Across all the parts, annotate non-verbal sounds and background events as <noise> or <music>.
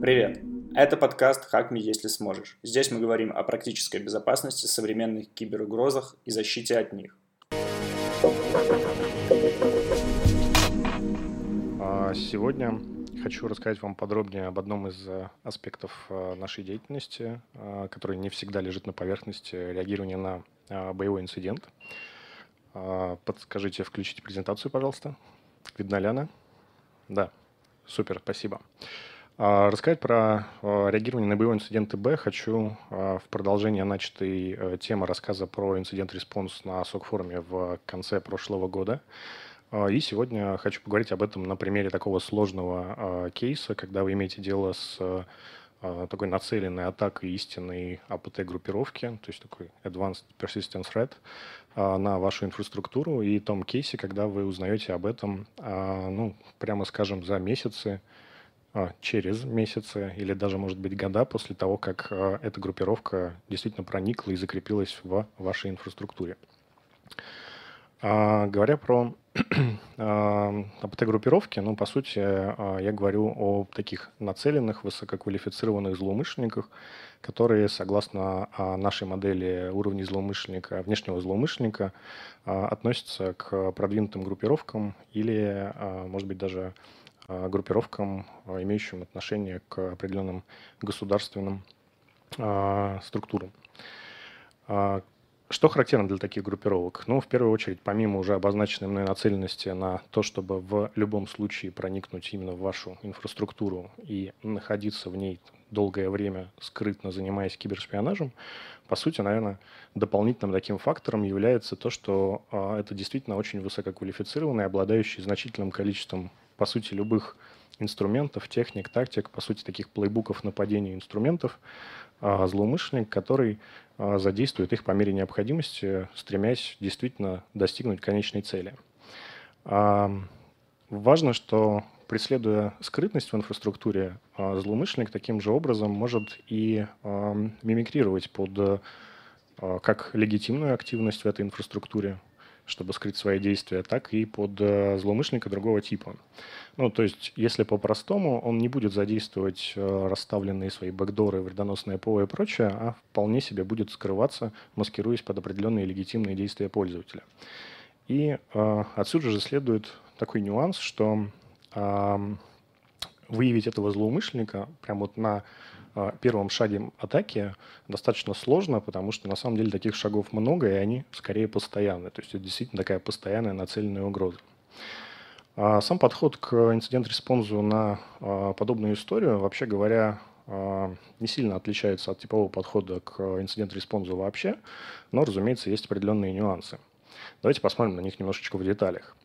Привет! Это подкаст «Хакми, если сможешь». Здесь мы говорим о практической безопасности, современных киберугрозах и защите от них. А сегодня хочу рассказать вам подробнее об одном из э, аспектов э, нашей деятельности, э, который не всегда лежит на поверхности реагирования на боевой инцидент. Подскажите, включите презентацию, пожалуйста. Видно ли она? Да, супер, спасибо. Рассказать про реагирование на боевой инцидент ИБ хочу в продолжение начатой темы рассказа про инцидент-респонс на СОК-форуме в конце прошлого года. И сегодня хочу поговорить об этом на примере такого сложного кейса, когда вы имеете дело с такой нацеленной атакой истинной АПТ-группировки, то есть такой Advanced Persistent Threat, на вашу инфраструктуру и том кейсе, когда вы узнаете об этом, ну, прямо скажем, за месяцы а, через месяцы или даже, может быть, года после того, как а, эта группировка действительно проникла и закрепилась в вашей инфраструктуре. А, говоря про <clears throat> АПТ-группировки, ну, по сути, я говорю о таких нацеленных, высококвалифицированных злоумышленниках, которые, согласно нашей модели уровней злоумышленника, внешнего злоумышленника, относятся к продвинутым группировкам или, может быть, даже группировкам, имеющим отношение к определенным государственным структурам. Что характерно для таких группировок? Ну, в первую очередь, помимо уже обозначенной мной нацеленности на то, чтобы в любом случае проникнуть именно в вашу инфраструктуру и находиться в ней долгое время скрытно занимаясь кибершпионажем, по сути, наверное, дополнительным таким фактором является то, что это действительно очень высококвалифицированный, обладающий значительным количеством по сути, любых инструментов, техник, тактик, по сути, таких плейбуков нападения инструментов, а, злоумышленник, который а, задействует их по мере необходимости, стремясь действительно достигнуть конечной цели. А, важно, что преследуя скрытность в инфраструктуре, злоумышленник таким же образом может и мимикрировать под как легитимную активность в этой инфраструктуре, чтобы скрыть свои действия, так и под э, злоумышленника другого типа. Ну, то есть, если по-простому, он не будет задействовать э, расставленные свои бэкдоры, вредоносное ПО и прочее, а вполне себе будет скрываться, маскируясь под определенные легитимные действия пользователя. И э, отсюда же следует такой нюанс, что э, выявить этого злоумышленника прямо вот на первым шаге атаки достаточно сложно, потому что на самом деле таких шагов много, и они скорее постоянные. То есть это действительно такая постоянная нацеленная угроза. А сам подход к инцидент-респонсу на а, подобную историю, вообще говоря, не сильно отличается от типового подхода к инцидент-респонсу вообще, но, разумеется, есть определенные нюансы. Давайте посмотрим на них немножечко в деталях.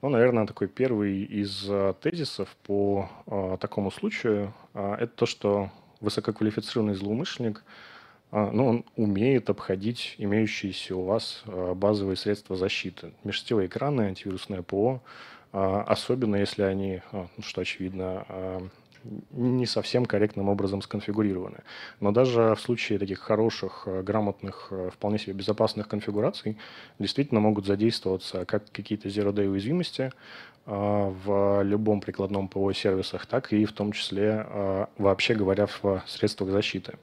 Ну, наверное, такой первый из тезисов по такому случаю – это то, что высококвалифицированный злоумышленник, ну, он умеет обходить имеющиеся у вас а, базовые средства защиты. Межсетевые экраны, антивирусное ПО, а, особенно если они, ну, что очевидно, не совсем корректным образом сконфигурированы. Но даже в случае таких хороших, грамотных, вполне себе безопасных конфигураций действительно могут задействоваться как какие-то zero-day уязвимости, а, в любом прикладном ПО-сервисах, так и в том числе, вообще говоря, в средствах защиты.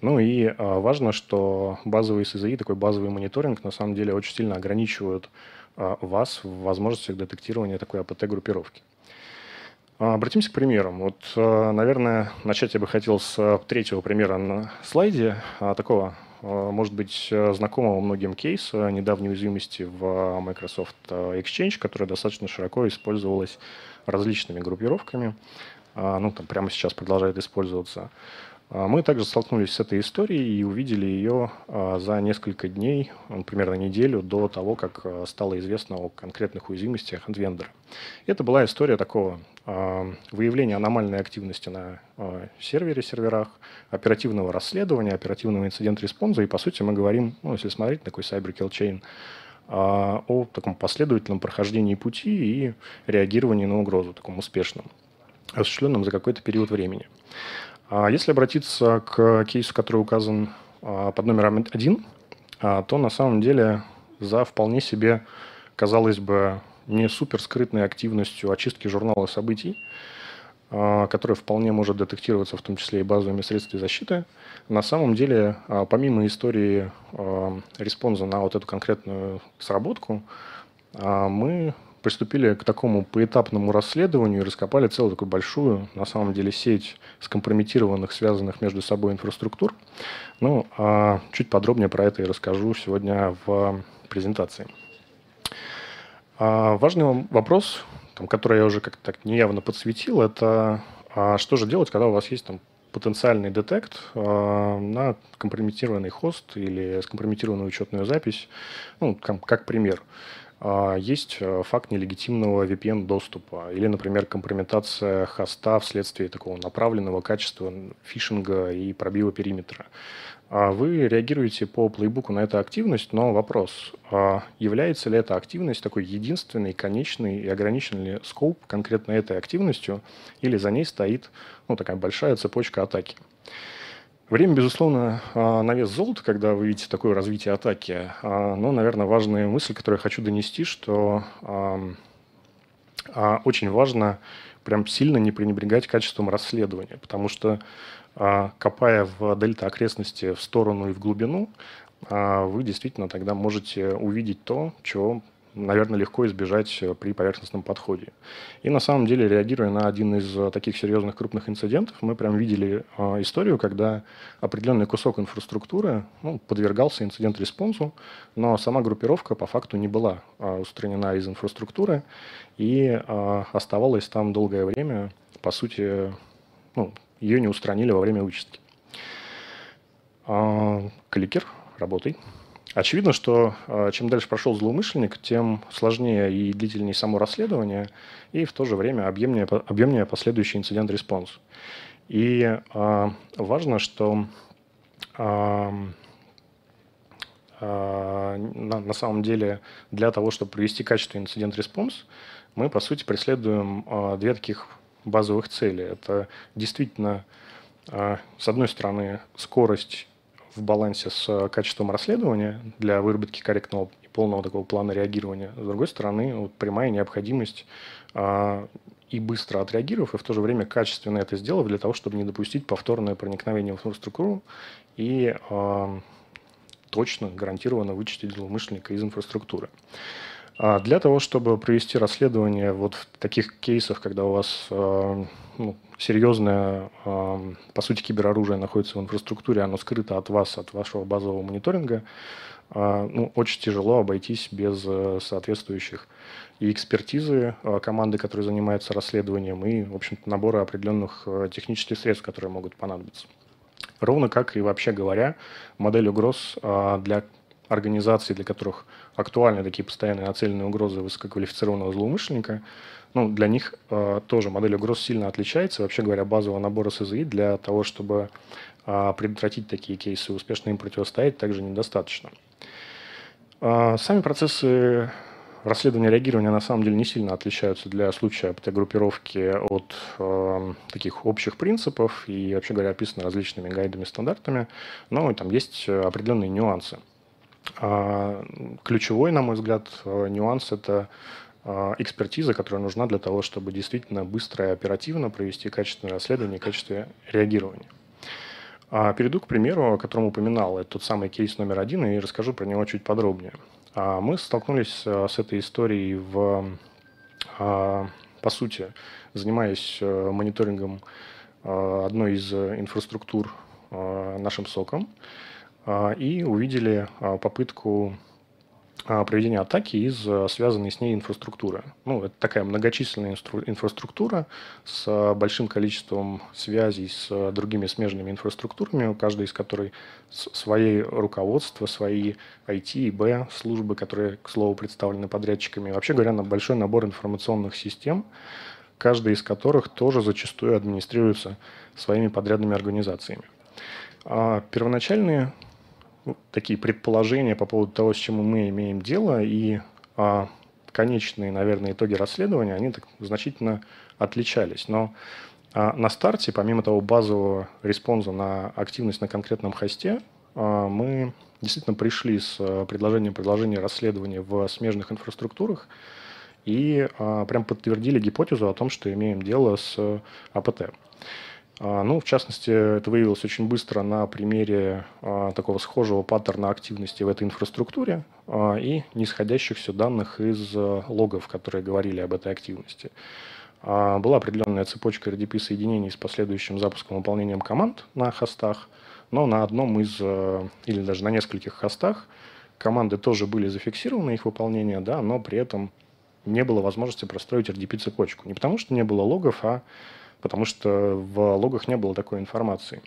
Ну и важно, что базовый СЗИ, такой базовый мониторинг, на самом деле очень сильно ограничивают вас в возможностях детектирования такой АПТ-группировки. Обратимся к примерам. Вот, наверное, начать я бы хотел с третьего примера на слайде, такого Э, может быть э, знакомого многим кейс недавней уязвимости в Microsoft э, Exchange, которая достаточно широко использовалась различными группировками. Ну, там прямо сейчас продолжает использоваться. Мы также столкнулись с этой историей и увидели ее за несколько дней, примерно неделю до того, как стало известно о конкретных уязвимостях вендора. Это была история такого выявления аномальной активности на сервере, серверах, оперативного расследования, оперативного инцидент-респонса. И, по сути, мы говорим, ну, если смотреть такой Cyber Kill Chain, о таком последовательном прохождении пути и реагировании на угрозу, таком успешном, осуществленном за какой-то период времени. А если обратиться к кейсу, который указан под номером один, то на самом деле за вполне себе, казалось бы, не супер скрытной активностью очистки журнала событий, которая вполне может детектироваться в том числе и базовыми средствами защиты, на самом деле, помимо истории респонса на вот эту конкретную сработку, мы приступили к такому поэтапному расследованию и раскопали целую такую большую, на самом деле, сеть скомпрометированных, связанных между собой инфраструктур. Ну, а чуть подробнее про это и расскажу сегодня в презентации. А важный вопрос, там, который я уже как-то так неявно подсветил, это а что же делать, когда у вас есть там потенциальный детект э, на компрометированный хост или скомпрометированную учетную запись, ну, как, как пример. А, есть э, факт нелегитимного VPN-доступа или, например, компрометация хоста вследствие такого направленного качества фишинга и пробива периметра. А вы реагируете по плейбуку на эту активность, но вопрос, а является ли эта активность такой единственной, конечной и ограниченный ли скоп конкретно этой активностью, или за ней стоит ну, такая большая цепочка атаки? Время, безусловно, а, на вес золота, когда вы видите такое развитие атаки. А, но, наверное, важная мысль, которую я хочу донести, что а, очень важно прям сильно не пренебрегать качеством расследования, потому что копая в дельта окрестности в сторону и в глубину, вы действительно тогда можете увидеть то, чего наверное, легко избежать э, при поверхностном подходе. И на самом деле, реагируя на один из э, таких серьезных крупных инцидентов, мы прям видели э, историю, когда определенный кусок инфраструктуры ну, подвергался инцидент-респонсу, но сама группировка по факту не была устранена из инфраструктуры и оставалась там долгое время. По сути, ну, ее не устранили во время вычистки. Кликер, работай. Очевидно, что а, чем дальше прошел злоумышленник, тем сложнее и длительнее само расследование, и в то же время объемнее, объемнее последующий инцидент-респонс. И э, важно, что э, на, на самом деле для того, чтобы провести качественный инцидент-респонс, мы, по сути, преследуем э, две таких базовых цели. Это действительно, э, с одной стороны, скорость в балансе с э, качеством расследования для выработки корректного и полного такого плана реагирования. С другой стороны, вот прямая необходимость а, и быстро отреагировав, и в то же время качественно это сделав для того, чтобы не допустить повторное проникновение в инфраструктуру и а, точно, гарантированно вычистить злоумышленника из инфраструктуры. А для того, чтобы провести расследование вот в таких кейсах, когда у вас а, ну, серьезное, по сути, кибероружие находится в инфраструктуре, оно скрыто от вас, от вашего базового мониторинга, а, ну, очень тяжело обойтись без э, соответствующих и экспертизы э, команды, которые занимаются расследованием, и, в общем-то, набора определенных э, технических средств, которые могут понадобиться. Ровно как и вообще говоря, модель угроз для организаций, для которых актуальны такие постоянные нацеленные угрозы высококвалифицированного злоумышленника, ну, для них э, тоже модель угроз сильно отличается. Вообще говоря, базового набора СЗИ для того, чтобы э, предотвратить такие кейсы и успешно им противостоять, также недостаточно. Э, сами процессы расследования реагирования на самом деле не сильно отличаются для случая ПТ-группировки от э, таких общих принципов и, вообще говоря, описаны различными гайдами, стандартами, но там есть определенные нюансы. А, ключевой, на мой взгляд, э, нюанс – это а, экспертиза, которая нужна для того, чтобы действительно быстро и оперативно провести качественное расследование и качественное реагирование. А, перейду к примеру, о котором упоминал. Это тот самый кейс номер один, и расскажу про него чуть подробнее. Мы столкнулись э, с этой историей в, по сути, занимаясь э, мониторингом одной из инфраструктур нашим соком. А, и увидели а, попытку а, проведения атаки из связанной с ней инфраструктуры. Ну, это такая многочисленная инфраструктура с большим количеством связей с другими смежными инфраструктурами, у каждой из которой свои руководства, свои IT и B службы, которые, к слову, представлены подрядчиками. Вообще говоря, большой набор информационных систем, каждая из которых тоже зачастую администрируется своими подрядными организациями. Первоначальные такие предположения по поводу того, с чем мы имеем дело, и а, конечные, наверное, итоги расследования, они так значительно отличались. Но а, на старте, помимо того базового респонса на активность на конкретном хосте, мы действительно пришли с предложением предложения расследования в смежных инфраструктурах и прям подтвердили гипотезу о том, что имеем дело с АПТ. А, ну, в частности, это выявилось очень быстро на примере а, такого схожего паттерна активности в этой инфраструктуре а, и нисходящихся данных из логов, которые говорили об этой активности. Была определенная цепочка RDP-соединений с последующим запуском выполнением команд на хостах, но на одном из, или даже на нескольких хостах, команды тоже были зафиксированы, их выполнение, да, но при этом не было возможности простроить RDP-цепочку. Не потому что не было логов, а потому что в логах не было такой информации.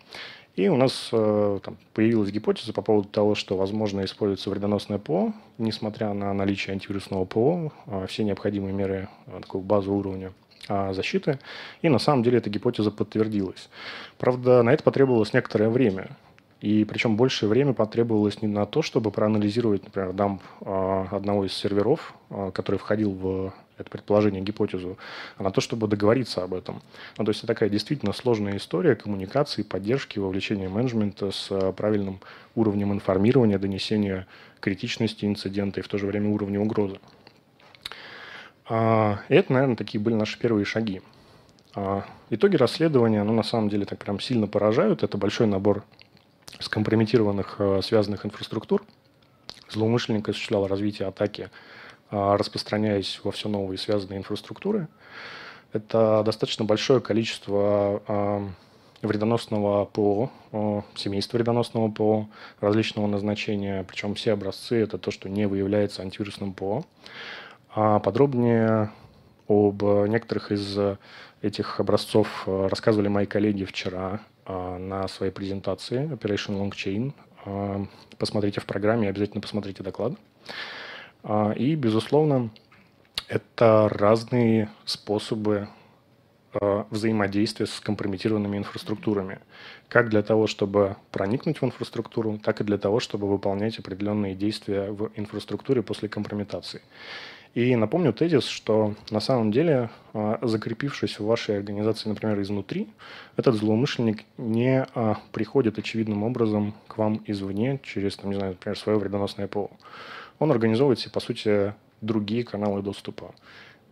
И у нас э, там, появилась гипотеза по поводу того, что, возможно, используется вредоносное ПО, несмотря на наличие антивирусного ПО, э, все необходимые меры э, такого базового уровня э, защиты. И на самом деле эта гипотеза подтвердилась. Правда, на это потребовалось некоторое время. И причем большее время потребовалось не на то, чтобы проанализировать, например, дамп э, одного из серверов, э, который входил в это предположение, гипотезу, а на то, чтобы договориться об этом. Ну, то есть это такая действительно сложная история коммуникации, поддержки, вовлечения менеджмента с э, правильным уровнем информирования, донесения критичности инцидента и в то же время уровня угрозы. А, и это, наверное, такие были наши первые шаги. А, итоги расследования, ну, на самом деле, так прям сильно поражают. Это большой набор скомпрометированных э, связанных инфраструктур. Злоумышленник осуществлял развитие атаки а, распространяясь во все новые связанные инфраструктуры. Это достаточно большое количество а, вредоносного ПО, семейства вредоносного ПО различного назначения, причем все образцы – это то, что не выявляется антивирусным ПО. А подробнее об некоторых из этих образцов рассказывали мои коллеги вчера на своей презентации Operation Long Chain. Посмотрите в программе, обязательно посмотрите доклад. А, и, безусловно, это разные способы а, взаимодействия с компрометированными инфраструктурами. Как для того, чтобы проникнуть в инфраструктуру, так и для того, чтобы выполнять определенные действия в инфраструктуре после компрометации. И напомню тезис, что на самом деле, а, закрепившись в вашей организации, например, изнутри, этот злоумышленник не приходит очевидным образом к вам извне через, там, не знаю, например, свое вредоносное ПО он организовывает себе, по сути, другие каналы доступа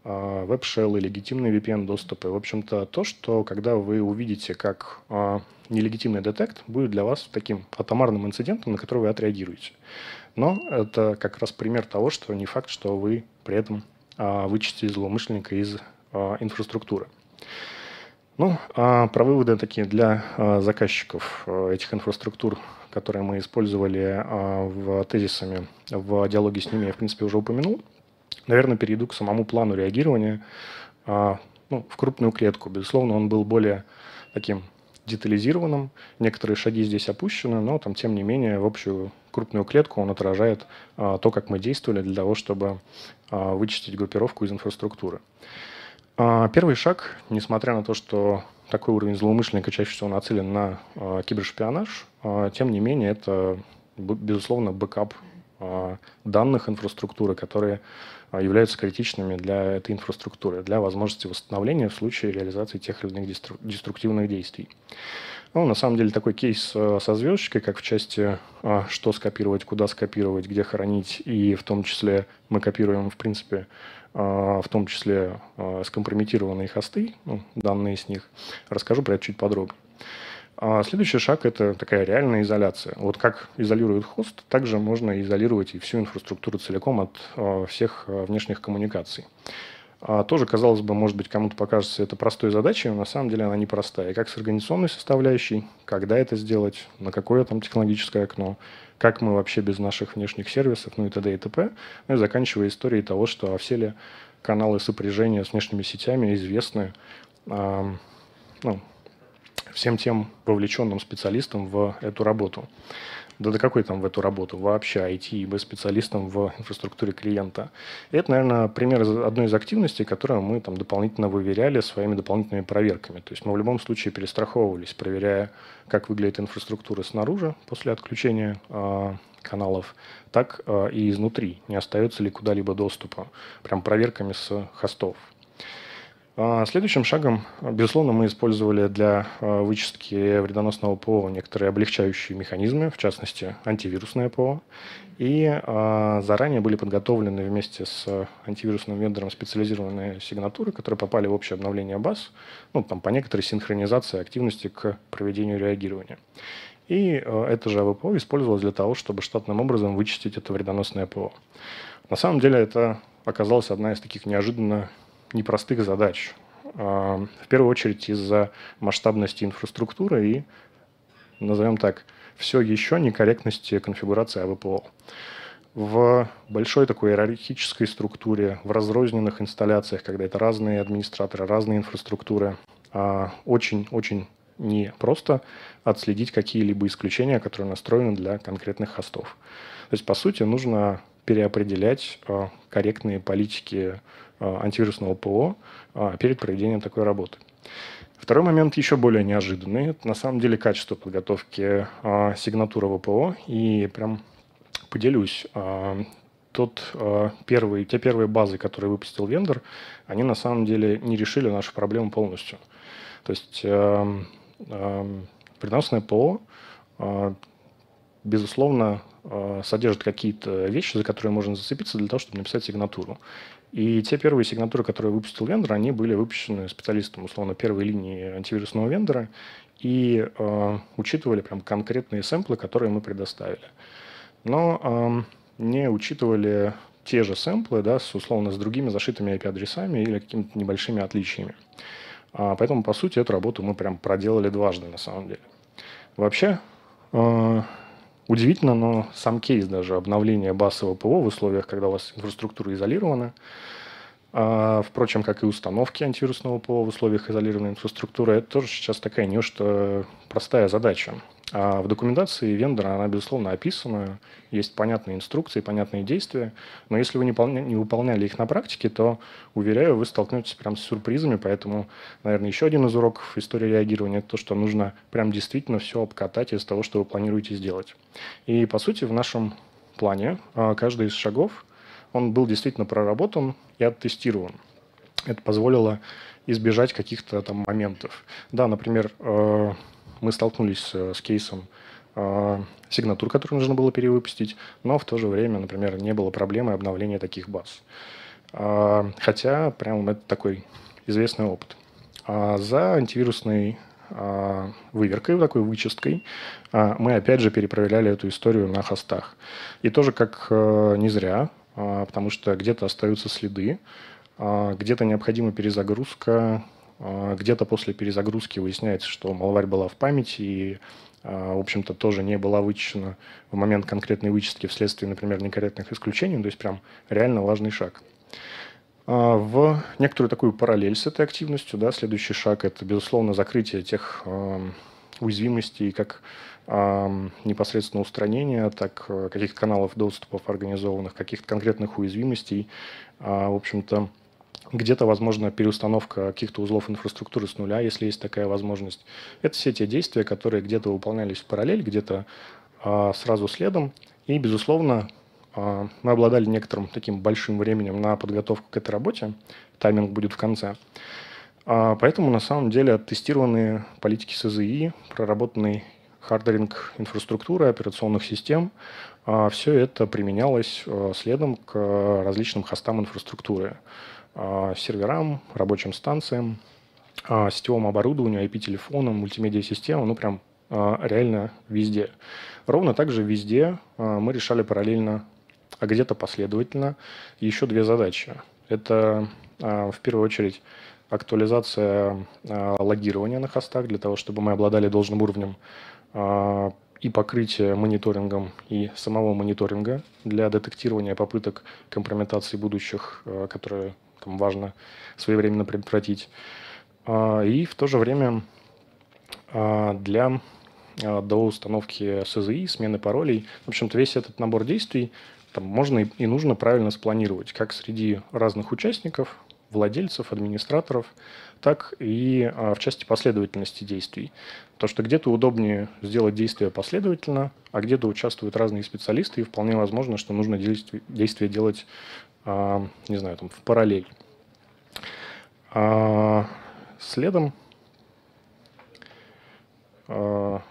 а, веб-шеллы, легитимные VPN-доступы. В общем-то, то, что когда вы увидите, как а, нелегитимный детект будет для вас таким атомарным инцидентом, на который вы отреагируете. Но это как раз пример того, что не факт, что вы при этом а, вычистите злоумышленника из инфраструктуры. Ну, а про выводы такие для заказчиков этих инфраструктур которые мы использовали а, в тезисами в диалоге с ними, я, в принципе, уже упомянул. Наверное, перейду к самому плану реагирования а, ну, в крупную клетку. Безусловно, он был более таким детализированным. Некоторые шаги здесь опущены, но там, тем не менее, в общую крупную клетку он отражает а, то, как мы действовали для того, чтобы вычистить группировку из инфраструктуры. Первый шаг, несмотря на то, что такой уровень злоумышленника чаще всего нацелен на э, кибершпионаж. Э, тем не менее, это, безусловно, бэкап данных инфраструктуры, которые э, являются критичными для этой инфраструктуры, для возможности восстановления в случае реализации тех или иных дестру- деструктивных действий. Ну, на самом деле, такой кейс э, со звездочкой, как в части, э, что скопировать, куда скопировать, где хранить, и в том числе мы копируем, в принципе, в том числе скомпрометированные хосты, ну, данные с них. Расскажу про это чуть подробнее. А следующий шаг – это такая реальная изоляция. Вот как изолирует хост, также можно изолировать и всю инфраструктуру целиком от всех внешних коммуникаций. Тоже, казалось бы, может быть, кому-то покажется это простой задачей, но на самом деле она непростая. И как с организационной составляющей, когда это сделать, на какое там технологическое окно, как мы вообще без наших внешних сервисов, ну и т.д. и т.п. Ну и заканчивая историей того, что все ли каналы сопряжения с внешними сетями известны ну, всем тем вовлеченным специалистам в эту работу. Да до какой там в эту работу? Вообще IT и B-специалистам в инфраструктуре клиента. И это, наверное, пример одной из активностей, которую мы там дополнительно выверяли своими дополнительными проверками. То есть мы в любом случае перестраховывались, проверяя, как выглядит инфраструктура снаружи после отключения э, каналов, так э, и изнутри, не остается ли куда-либо доступа, прям проверками с хостов. А, следующим шагом, безусловно, мы использовали для а, вычистки вредоносного ПО некоторые облегчающие механизмы, в частности, антивирусное ПО. И а, заранее были подготовлены вместе с антивирусным вендором специализированные сигнатуры, которые попали в общее обновление баз, ну, там, по некоторой синхронизации активности к проведению реагирования. И это же АВПО использовалось для того, чтобы штатным образом вычистить это вредоносное ПО. На самом деле это оказалась одна из таких неожиданно непростых задач. А, в первую очередь из-за масштабности инфраструктуры и, назовем так, все еще некорректности конфигурации АВПО. В большой такой иерархической структуре, в разрозненных инсталляциях, когда это разные администраторы, разные инфраструктуры, очень-очень а, не просто отследить какие-либо исключения, которые настроены для конкретных хостов. То есть, по сути, нужно переопределять а, корректные политики антивирусного ПО а, перед проведением такой работы. Второй момент еще более неожиданный. Это на самом деле качество подготовки сигнатуры ВПО. И прям поделюсь. Тот первый, те первые базы, которые выпустил вендор, они на самом деле не решили нашу проблему полностью. То есть приносное ПО безусловно, э, содержит какие-то вещи, за которые можно зацепиться для того, чтобы написать сигнатуру. И те первые сигнатуры, которые выпустил вендор, они были выпущены специалистом, условно, первой линии антивирусного вендора и э, учитывали прям конкретные сэмплы, которые мы предоставили. Но э, не учитывали те же сэмплы, да, с, условно, с другими зашитыми IP-адресами или какими-то небольшими отличиями. А, поэтому, по сути, эту работу мы прям проделали дважды, на самом деле. Вообще, э, Удивительно, но сам кейс даже обновления базового ПО в условиях, когда у вас инфраструктура изолирована, а, впрочем, как и установки антивирусного ПО в условиях изолированной инфраструктуры, это тоже сейчас такая не что простая задача. А в документации вендора она, безусловно, описана, есть понятные инструкции, понятные действия, но если вы не, полня, не выполняли их на практике, то, уверяю, вы столкнетесь прям с сюрпризами, поэтому, наверное, еще один из уроков истории реагирования – это то, что нужно прям действительно все обкатать из того, что вы планируете сделать. И, по сути, в нашем плане а, каждый из шагов, он был действительно проработан и оттестирован. Это позволило избежать каких-то там моментов. Да, например, э, мы столкнулись с кейсом э, сигнатур, которые нужно было перевыпустить, но в то же время, например, не было проблемы обновления таких баз. Э, хотя, прям это такой известный опыт. А за антивирусной выверкой, такой вычисткой, мы опять же перепроверяли эту историю на хостах. И тоже как не зря, потому что где-то остаются следы, где-то необходима перезагрузка а, где-то после перезагрузки выясняется, что малварь была в памяти и, а, в общем-то, тоже не была вычищена в момент конкретной вычистки вследствие, например, некорректных исключений. То есть прям реально важный шаг. А, в некоторую такую параллель с этой активностью, да, следующий шаг – это, безусловно, закрытие тех уязвимостей, как непосредственно устранения, так каких-то каналов доступов организованных, каких-то конкретных уязвимостей, в общем-то, где-то, возможно, переустановка каких-то узлов инфраструктуры с нуля, если есть такая возможность. Это все те действия, которые где-то выполнялись в параллель, где-то а, сразу следом. И, безусловно, а, мы обладали некоторым таким большим временем на подготовку к этой работе. Тайминг будет в конце. А, поэтому, на самом деле, тестированные политики СЗИ, проработанный hardening инфраструктуры, операционных систем, все это применялось следом к различным хостам инфраструктуры. А, серверам, рабочим станциям, а, сетевому оборудованию, IP-телефонам, мультимедиа-системам, ну прям а, реально везде. Ровно так же везде мы решали параллельно, а где-то последовательно, еще две задачи. Это в первую очередь актуализация логирования на хостах для того, чтобы мы обладали должным уровнем и покрытия мониторингом и самого мониторинга для детектирования попыток компрометации будущих, которые там важно своевременно предотвратить. А, и в то же время а, для а, до установки СЗИ, смены паролей. В общем-то, весь этот набор действий там можно и нужно правильно спланировать, как среди разных участников, владельцев, администраторов, так и в части последовательности действий. То, что где-то удобнее сделать действия последовательно, а где-то участвуют разные специалисты, и вполне возможно, что нужно действие делать не знаю, там, в параллель. А следом а,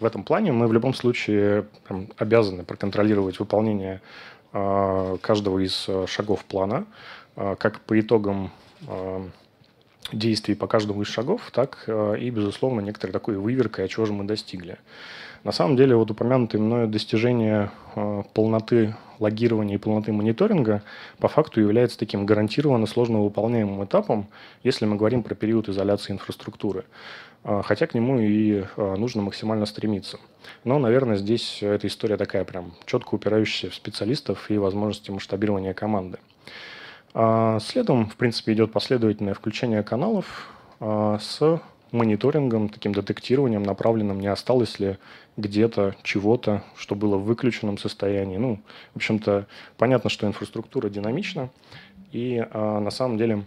в этом плане мы в любом случае там, обязаны проконтролировать выполнение а, каждого из шагов плана, а, как по итогам а, действий по каждому из шагов, так э, и, безусловно, некоторой такой выверкой, а чего же мы достигли. На самом деле, вот упомянутое мною достижение э, полноты логирования и полноты мониторинга по факту является таким гарантированно сложно выполняемым этапом, если мы говорим про период изоляции инфраструктуры. Э, хотя к нему и нужно максимально стремиться. Но, наверное, здесь эта история такая прям четко упирающаяся в специалистов и возможности масштабирования команды. А следом, в принципе, идет последовательное включение каналов а, с мониторингом, таким детектированием, направленным, не осталось ли где-то чего-то, что было в выключенном состоянии. Ну, в общем-то, понятно, что инфраструктура динамична, и а, на самом деле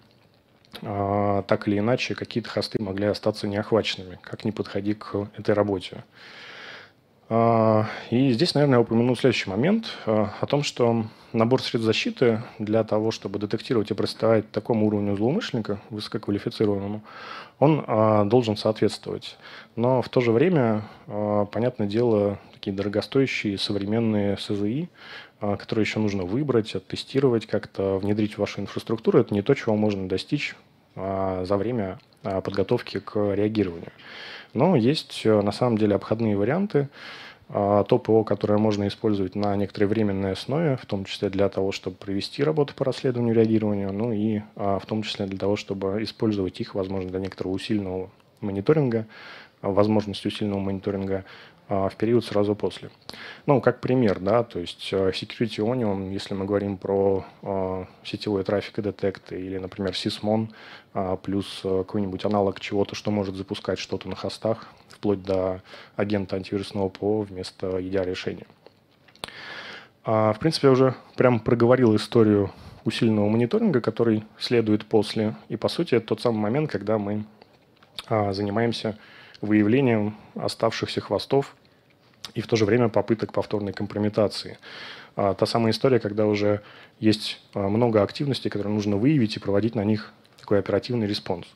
так или иначе какие-то хосты могли остаться неохваченными, как ни подходи к этой работе. А, и здесь, наверное, я упомяну следующий момент а, о том, что набор средств защиты для того, чтобы детектировать и противостоять такому уровню злоумышленника, высококвалифицированному, он а, должен соответствовать. Но в то же время, понятное дело, такие дорогостоящие современные СЗИ, которые еще нужно выбрать, оттестировать, как-то внедрить в вашу инфраструктуру, это не то, чего можно достичь за время подготовки к реагированию. Но есть э, на самом деле обходные варианты. А, то ПО, которое можно использовать на некоторой временной основе, в том числе для того, чтобы провести работу по расследованию и реагированию, ну и а, в том числе для того, чтобы использовать их, возможно, для некоторого усиленного мониторинга, возможность усиленного мониторинга в период сразу после. Ну, как пример, да, то есть Security Onion, если мы говорим про сетевой трафик и детекты, или, например, Sysmon, плюс какой-нибудь аналог чего-то, что может запускать что-то на хостах, вплоть до агента антивирусного ПО вместо EDR-решения. А, в принципе, я уже прям проговорил историю усиленного мониторинга, который следует после. И, по сути, это тот самый момент, когда мы а, занимаемся выявлением оставшихся хвостов и в то же время попыток повторной компрометации. А, та самая история, когда уже есть а, много активностей, которые нужно выявить и проводить на них такой оперативный респонс.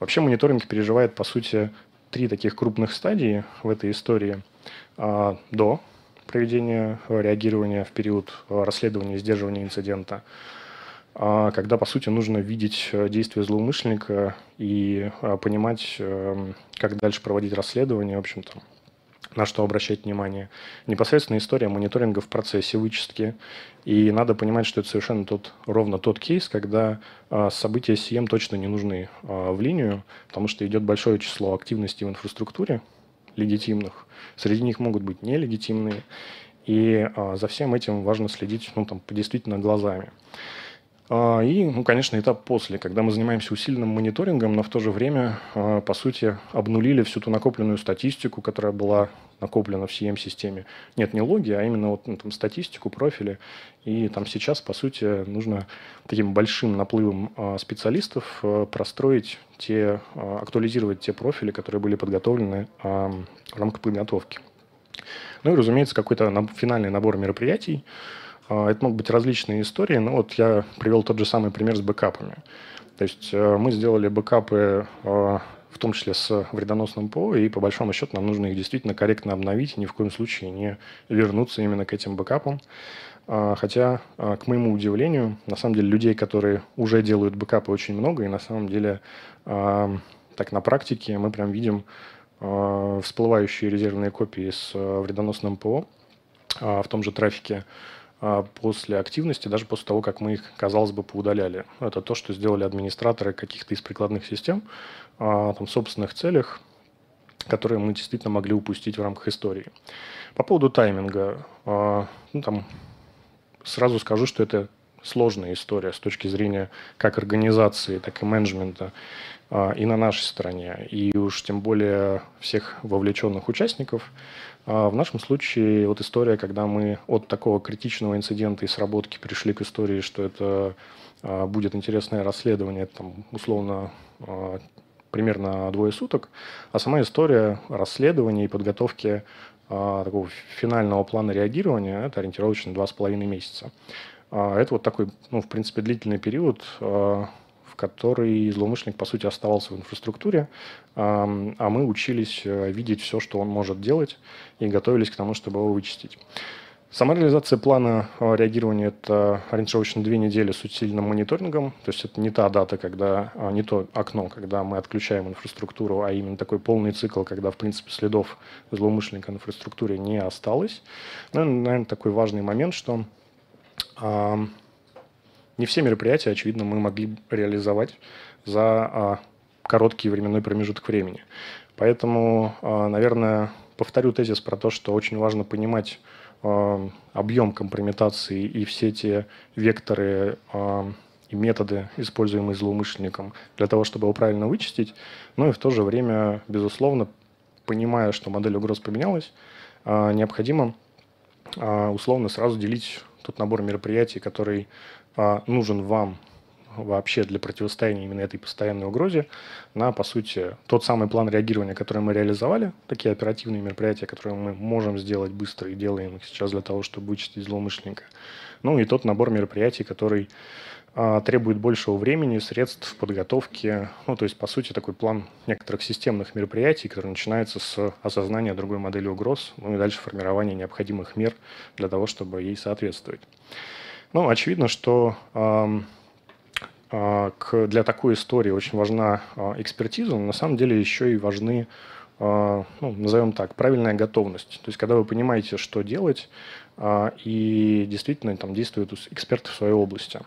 Вообще мониторинг переживает, по сути, три таких крупных стадии в этой истории а, до проведения реагирования в период расследования и сдерживания инцидента, когда, по сути, нужно видеть действия злоумышленника и а, понимать, эм, как дальше проводить расследование, в общем-то, на что обращать внимание. Непосредственно история мониторинга в процессе вычистки. И надо понимать, что это совершенно тот, ровно тот кейс, когда э, события CM точно не нужны э, в линию, потому что идет большое число активностей в инфраструктуре легитимных. Среди них могут быть нелегитимные. И э, за всем этим важно следить ну, там, действительно глазами. И, ну, конечно, этап после, когда мы занимаемся усиленным мониторингом, но в то же время, по сути, обнулили всю ту накопленную статистику, которая была накоплено в CM-системе. Нет, не логи, а именно вот, ну, там, статистику, профили. И там сейчас, по сути, нужно таким большим наплывом э, специалистов простроить те, актуализировать те профили, которые были подготовлены в рамках подготовки. Ну и, разумеется, какой-то на, финальный набор мероприятий. Э, это могут быть различные истории, но вот я привел тот же самый пример с бэкапами. То есть э, мы сделали бэкапы э, в том числе с вредоносным ПО, и по большому счету нам нужно их действительно корректно обновить, и ни в коем случае не вернуться именно к этим бэкапам. А, хотя, а, к моему удивлению, на самом деле людей, которые уже делают бэкапы, очень много, и на самом деле а, так на практике мы прям видим всплывающие резервные копии с вредоносным ПО в том же трафике после активности, даже после того, как мы их, казалось бы, поудаляли. Это то, что сделали администраторы каких-то из прикладных систем, о там, собственных целях, которые мы действительно могли упустить в рамках истории. По поводу тайминга, а, ну, там, сразу скажу, что это сложная история с точки зрения как организации, так и менеджмента а, и на нашей стороне, и уж тем более всех вовлеченных участников. А, в нашем случае вот история, когда мы от такого критичного инцидента и сработки пришли к истории, что это будет интересное расследование, там, условно, примерно двое суток, а сама история расследования и подготовки а, такого финального плана реагирования это ориентировочно два с половиной месяца. А, это вот такой, ну, в принципе, длительный период, а, в которой злоумышленник, по сути, оставался в инфраструктуре, а мы учились э, видеть все, что он может делать, и готовились к тому, чтобы его вычистить. Сама реализация плана э, реагирования – это ориентировочно две недели с усиленным мониторингом. То есть это не та дата, когда, э, не то окно, когда мы отключаем инфраструктуру, а именно такой полный цикл, когда, в принципе, следов злоумышленника в инфраструктуре не осталось. Ну, наверное, такой важный момент, что не все мероприятия, очевидно, мы могли реализовать за э, короткий временной промежуток времени. Поэтому, э, наверное, повторю тезис про то, что очень важно понимать, объем компрометации и все те векторы и методы, используемые злоумышленником, для того, чтобы его правильно вычистить, но и в то же время, безусловно, понимая, что модель угроз поменялась, необходимо условно сразу делить тот набор мероприятий, который нужен вам вообще для противостояния именно этой постоянной угрозе на, по сути, тот самый план реагирования, который мы реализовали, такие оперативные мероприятия, которые мы можем сделать быстро и делаем их сейчас для того, чтобы вычистить злоумышленника. Ну и тот набор мероприятий, который а, требует большего времени, средств, подготовки. Ну, то есть, по сути, такой план некоторых системных мероприятий, который начинается с осознания другой модели угроз, ну и дальше формирования необходимых мер для того, чтобы ей соответствовать. Ну, очевидно, что а, для такой истории очень важна а, экспертиза, но на самом деле еще и важны, а, ну, назовем так, правильная готовность. То есть, когда вы понимаете, что делать, и действительно там действуют эксперты в своей области.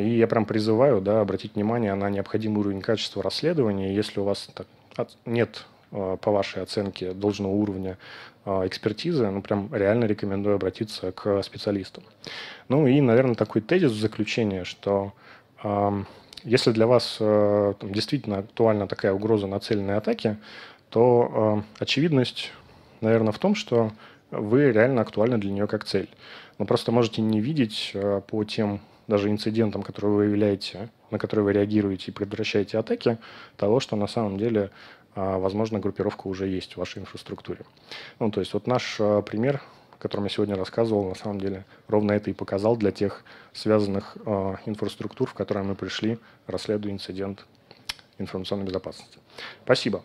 И я прям призываю да, обратить внимание на необходимый уровень качества расследования. Если у вас так, нет, по вашей оценке, должного уровня экспертизы, ну, прям реально рекомендую обратиться к специалистам. Ну и, наверное, такой тезис в заключение, что если для вас э, там, действительно актуальна такая угроза нацеленной атаки, то э, очевидность, наверное, в том, что вы реально актуальны для нее как цель. Но просто можете не видеть э, по тем даже инцидентам, которые вы выявляете, на которые вы реагируете и предотвращаете атаки, того, что на самом деле, возможно, группировка уже есть в вашей инфраструктуре. Ну, то есть вот наш пример о котором я сегодня рассказывал, на самом деле ровно это и показал для тех связанных э, инфраструктур, в которые мы пришли, расследуя инцидент информационной безопасности. Спасибо.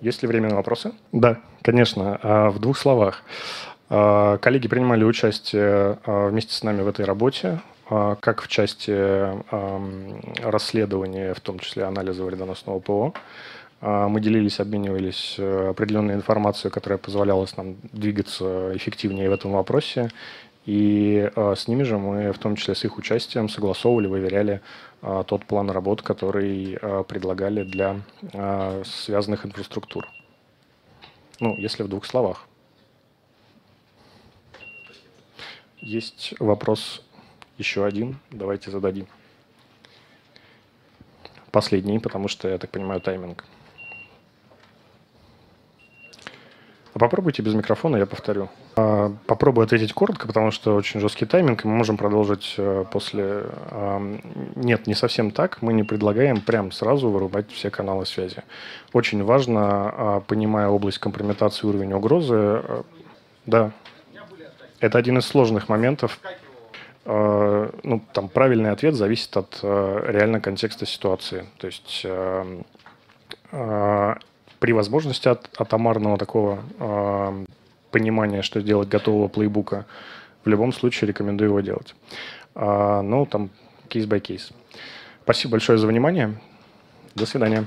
Есть ли время на вопросы? Да, конечно. А, в двух словах. А, коллеги принимали участие а, вместе с нами в этой работе, как в части расследования, в том числе анализа вредоносного ПО, а, мы делились, обменивались э, определенной информацией, которая позволяла нам двигаться эффективнее в этом вопросе. И э, с ними же мы, в том числе с их участием, согласовывали, выверяли тот план работ, который предлагали для связанных инфраструктур. Ну, если в двух словах. Есть вопрос еще один, давайте зададим. Последний, потому что, я так понимаю, тайминг. А попробуйте без микрофона, я повторю. А, попробую ответить коротко, потому что очень жесткий тайминг, и мы можем продолжить э, после... Нет, не совсем так. Мы не предлагаем прям сразу вырубать все каналы связи. Очень важно, а, понимая область компрометации уровень угрозы, э, да, это один из сложных моментов. Ну, там правильный ответ зависит от э, реально контекста ситуации. То есть при возможности от атомарного такого э, понимания, что сделать готового плейбука, в любом случае рекомендую его делать. Э, ну, там, case by case. Спасибо большое за внимание. До свидания.